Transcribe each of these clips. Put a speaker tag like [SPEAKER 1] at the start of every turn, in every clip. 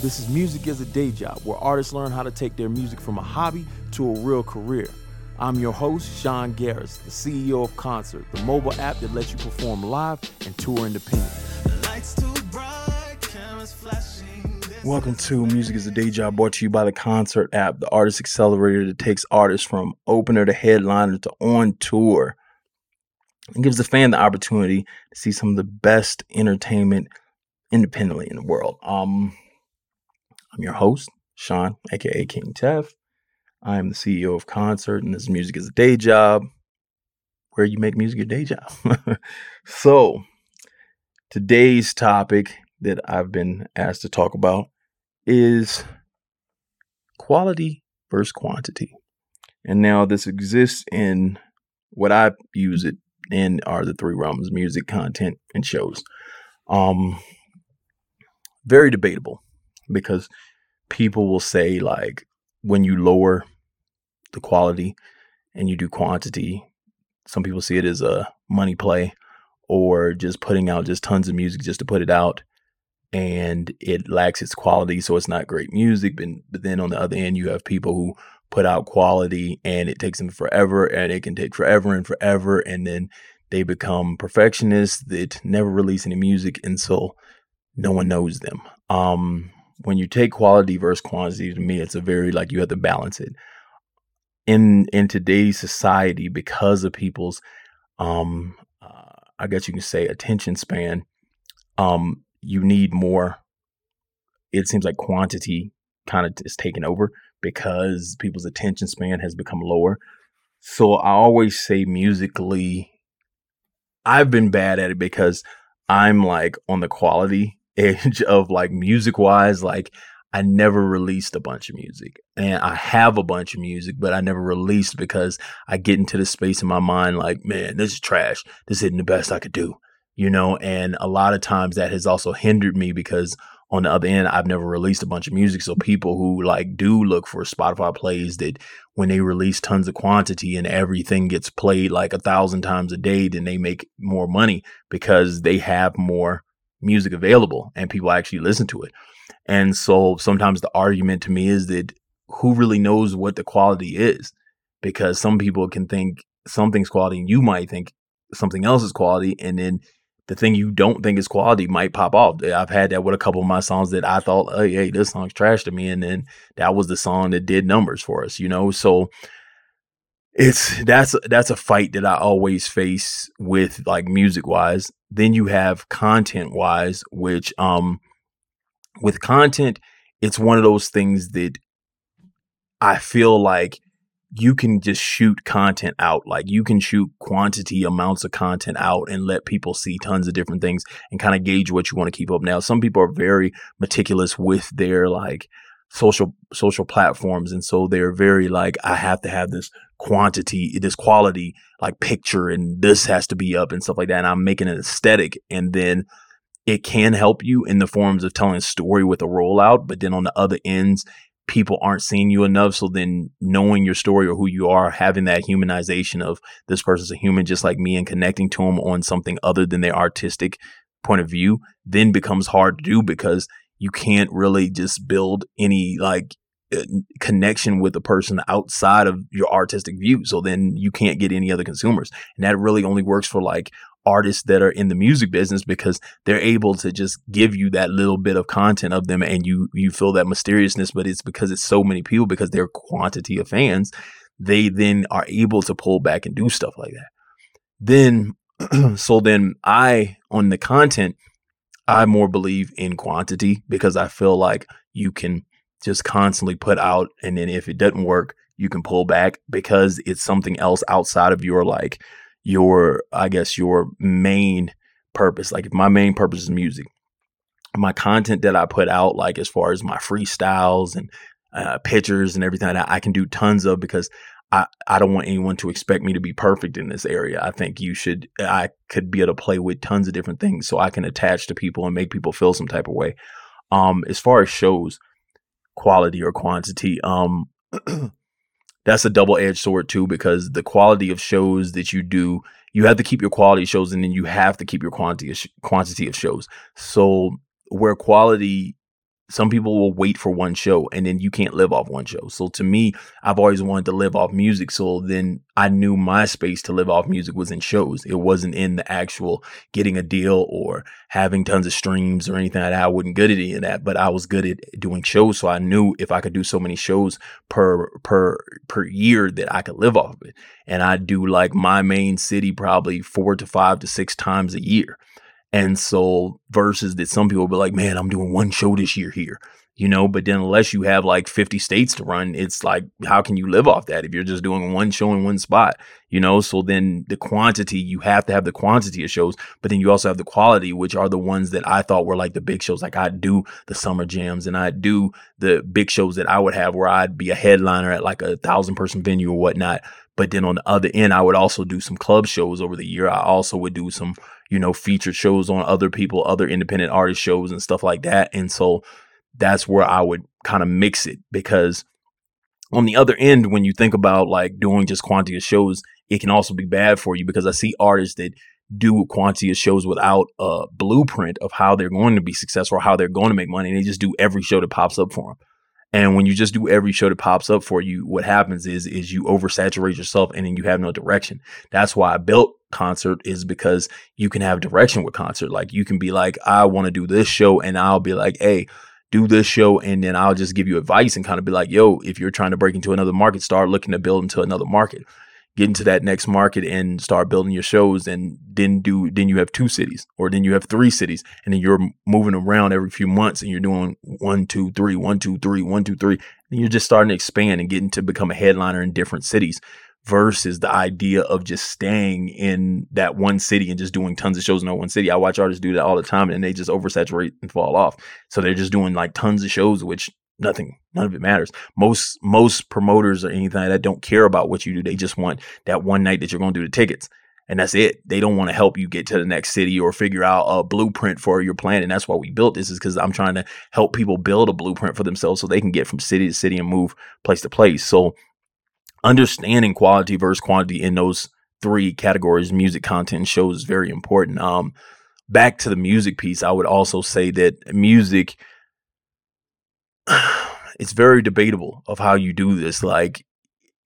[SPEAKER 1] This is Music as a Day Job, where artists learn how to take their music from a hobby to a real career. I'm your host, Sean Garris, the CEO of Qoncert, the mobile app that lets you perform live and tour independent. Welcome to Music is a Day Job, brought to you by the Qoncert app, the artist accelerator that takes artists from opener to headliner to on tour and gives the fan the opportunity to see some of the best entertainment independently in the world. Um, I'm your host, Sean, aka King Tef. I am the CEO of Qoncert, and this music is a day job where you make music your day job. so, today's topic that I've been asked to talk about is quality versus quantity. And now this exists in what I use it in are the three realms music, content, and shows. Um, very debatable because people will say like when you lower the quality and you do quantity, some people see it as a money play or just putting out just tons of music just to put it out and it lacks its quality so it's not great music but, but then on the other end you have people who put out quality and it takes them forever and it can take forever and forever and then they become perfectionists that never release any music and so no one knows them. Um when you take quality versus quantity, to me, it's a very like you have to balance it. In in today's society, because of people's, um, uh, I guess you can say attention span, um, you need more. It seems like quantity kind of is taken over because people's attention span has become lower. So I always say musically, I've been bad at it because I'm like on the quality edge of like music wise, like I never released a bunch of music. And I have a bunch of music, but I never released because I get into the space in my mind like, man, this is trash. This isn't the best I could do. You know, and a lot of times that has also hindered me because on the other end, I've never released a bunch of music. So people who like do look for Spotify plays that when they release tons of quantity and everything gets played like a thousand times a day, then they make more money because they have more music available and people actually listen to it. And so sometimes the argument to me is that who really knows what the quality is? Because some people can think something's quality and you might think something else is quality and then the thing you don't think is quality might pop off. I've had that with a couple of my songs that I thought, oh, hey, this song's trash to me. And then that was the song that did numbers for us, you know? So it's that's that's a fight that I always face with like music wise. Then you have content wise, which um with content, it's one of those things that I feel like you can just shoot content out. Like you can shoot quantity amounts of content out and let people see tons of different things and kind of gauge what you want to keep up. Now, some people are very meticulous with their like social social platforms and so they're very like i have to have this quantity this quality like picture and this has to be up and stuff like that and i'm making an aesthetic and then it can help you in the forms of telling a story with a rollout but then on the other ends people aren't seeing you enough so then knowing your story or who you are having that humanization of this person's a human just like me and connecting to them on something other than their artistic point of view then becomes hard to do because you can't really just build any like Uh, connection with a person outside of your artistic view. So then you can't get any other consumers. And that really only works for like artists that are in the music business because they're able to just give you that little bit of content of them and you you feel that mysteriousness but it's because it's so many people because their quantity of fans they then are able to pull back and do stuff like that then so then i on the content I more believe in quantity because I feel like you can just constantly put out and then if it doesn't work, you can pull back because it's something else outside of your like your I guess your main purpose. Like if my main purpose is music, my content that I put out like as far as my freestyles and uh, pictures and everything that I can do tons of because I, I don't want anyone to expect me to be perfect in this area. I think you should, I could be able to play with tons of different things so I can attach to people and make people feel some type of way. Um, as far as shows, quality or quantity, um, that's a double edged sword too, because the quality of shows that you do, you have to keep your quality shows and then you have to keep your quantity of sh- quantity of shows. So where quality some people will wait for one show and then you can't live off one show. So to me, I've always wanted to live off music. So then I knew my space to live off music was in shows. It wasn't in the actual getting a deal or having tons of streams or anything like that. I wasn't good at any of that, but I was good at doing shows. So I knew if I could do so many shows per per per year that I could live off of it. And I do like my main city probably four to five to six times a year. And so versus that some people be like, man, I'm doing one show this year here, you know, but then unless you have like 50 states to run, it's like, how can you live off that if you're just doing one show in one spot, you know? So then the quantity, you have to have the quantity of shows, but then you also have the quality, which are the ones that I thought were like the big shows. Like I do the summer jams and I do the big shows that I would have where I'd be a headliner at like a thousand person venue or whatnot. But then on the other end, I would also do some club shows over the year. I also would do some you know, featured shows on other people, other independent artist shows and stuff like that. And so that's where I would kind of mix it because on the other end, when you think about like doing just quantity of shows, it can also be bad for you because I see artists that do quantity of shows without a blueprint of how they're going to be successful how they're going to make money. And they just do every show that pops up for them. And when you just do every show that pops up for you, what happens is is you oversaturate yourself and then you have no direction. That's why I built Qoncert is because you can have direction with Qoncert. Like you can be like, I want to do this show, and I'll be like, hey, do this show, and then I'll just give you advice and kind of be like, yo, if you're trying to break into another market, start looking to build into another market. Get into that next market and start building your shows and then do then you have two cities or then you have three cities and then you're moving around every few months and you're doing one two three one two three one two three and you're just starting to expand and getting to become a headliner in different cities versus the idea of just staying in that one city and just doing tons of shows in that one city. I watch artists do that all the time and they just oversaturate and fall off. So they're just doing like tons of shows, which nothing none of it matters most most promoters or anything like that don't care about what you do they just want that one night that you're going to do the tickets and that's it they don't want to help you get to the next city or figure out a blueprint for your plan and that's why we built this is because i'm trying to help people build a blueprint for themselves so they can get from city to city and move place to place so understanding quality versus quantity in those three categories music content shows is very important um back to the music piece i would also say that music it's very debatable of how you do this. Like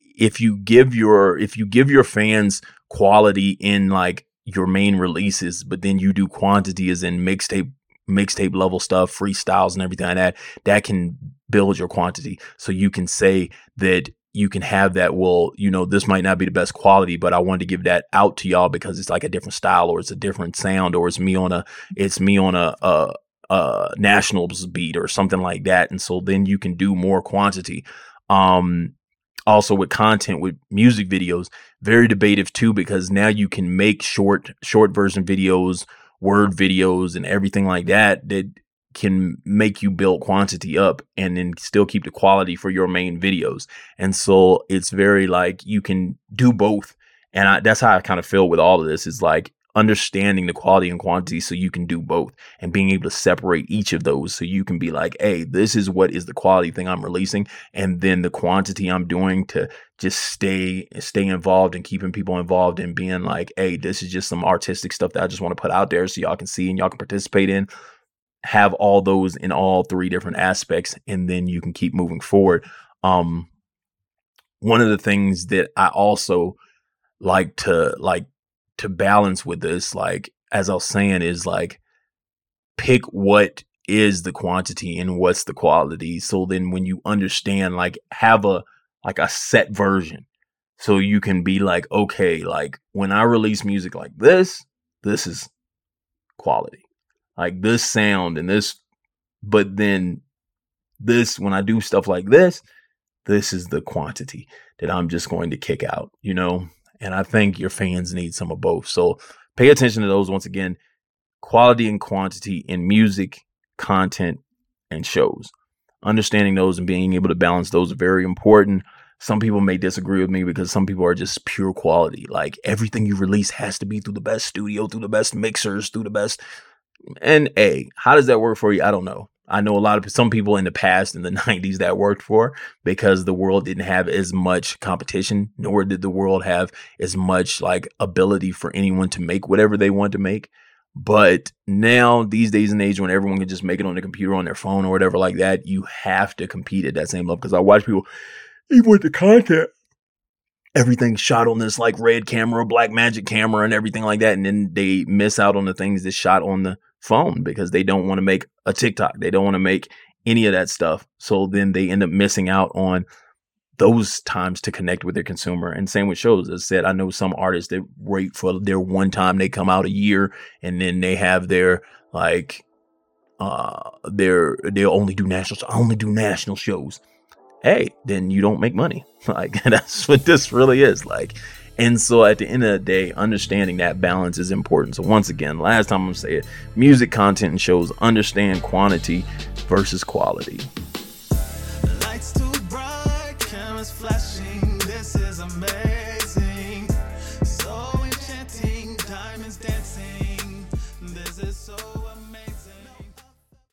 [SPEAKER 1] if you give your if you give your fans quality in like your main releases, but then you do quantity as in mixtape mixtape level stuff, freestyles and everything like that, that can build your quantity. So you can say that you can have that. Well, you know, this might not be the best quality, but I wanted to give that out to y'all because it's like a different style or it's a different sound or it's me on a it's me on a, a uh, nationals beat or something like that. And so then you can do more quantity. Um, also with content with music videos, very debative too, because now you can make short, short version videos, word videos and everything like that that can make you build quantity up and then still keep the quality for your main videos. And so it's very like you can do both. And I, that's how I kind of feel with all of this is like understanding the quality and quantity so you can do both and being able to separate each of those so you can be like hey this is what is the quality thing i'm releasing and then the quantity i'm doing to just stay stay involved and keeping people involved and being like hey this is just some artistic stuff that i just want to put out there so y'all can see and y'all can participate in have all those in all three different aspects and then you can keep moving forward um one of the things that i also like to like to balance with this, like as I was saying, is like pick what is the quantity and what's the quality. So then when you understand, like have a like a set version. So you can be like, okay, like when I release music like this, this is quality. Like this sound and this, but then this, when I do stuff like this, this is the quantity that I'm just going to kick out, you know? And I think your fans need some of both. So pay attention to those once again quality and quantity in music, content, and shows. Understanding those and being able to balance those are very important. Some people may disagree with me because some people are just pure quality. Like everything you release has to be through the best studio, through the best mixers, through the best. And A, how does that work for you? I don't know. I know a lot of some people in the past in the 90s that worked for because the world didn't have as much competition, nor did the world have as much like ability for anyone to make whatever they want to make. But now, these days and age, when everyone can just make it on the computer, on their phone, or whatever like that, you have to compete at that same level. Because I watch people, even with the content, everything shot on this like red camera, Blackmagic camera, and everything like that, and then they miss out on the things that shot on the phone because they don't want to make a TikTok, they don't want to make any of that stuff. So then they end up missing out on those times to connect with their consumer. And same with shows. As I said, I know some artists that wait for their one time they come out a year and then they have their like uh their they'll only do national I only do national shows. Hey, then you don't make money. Like that's what this really is. Like and so at the end of the day, understanding that balance is important. So once again, last time I'm gonna say it, music content and shows understand quantity versus quality.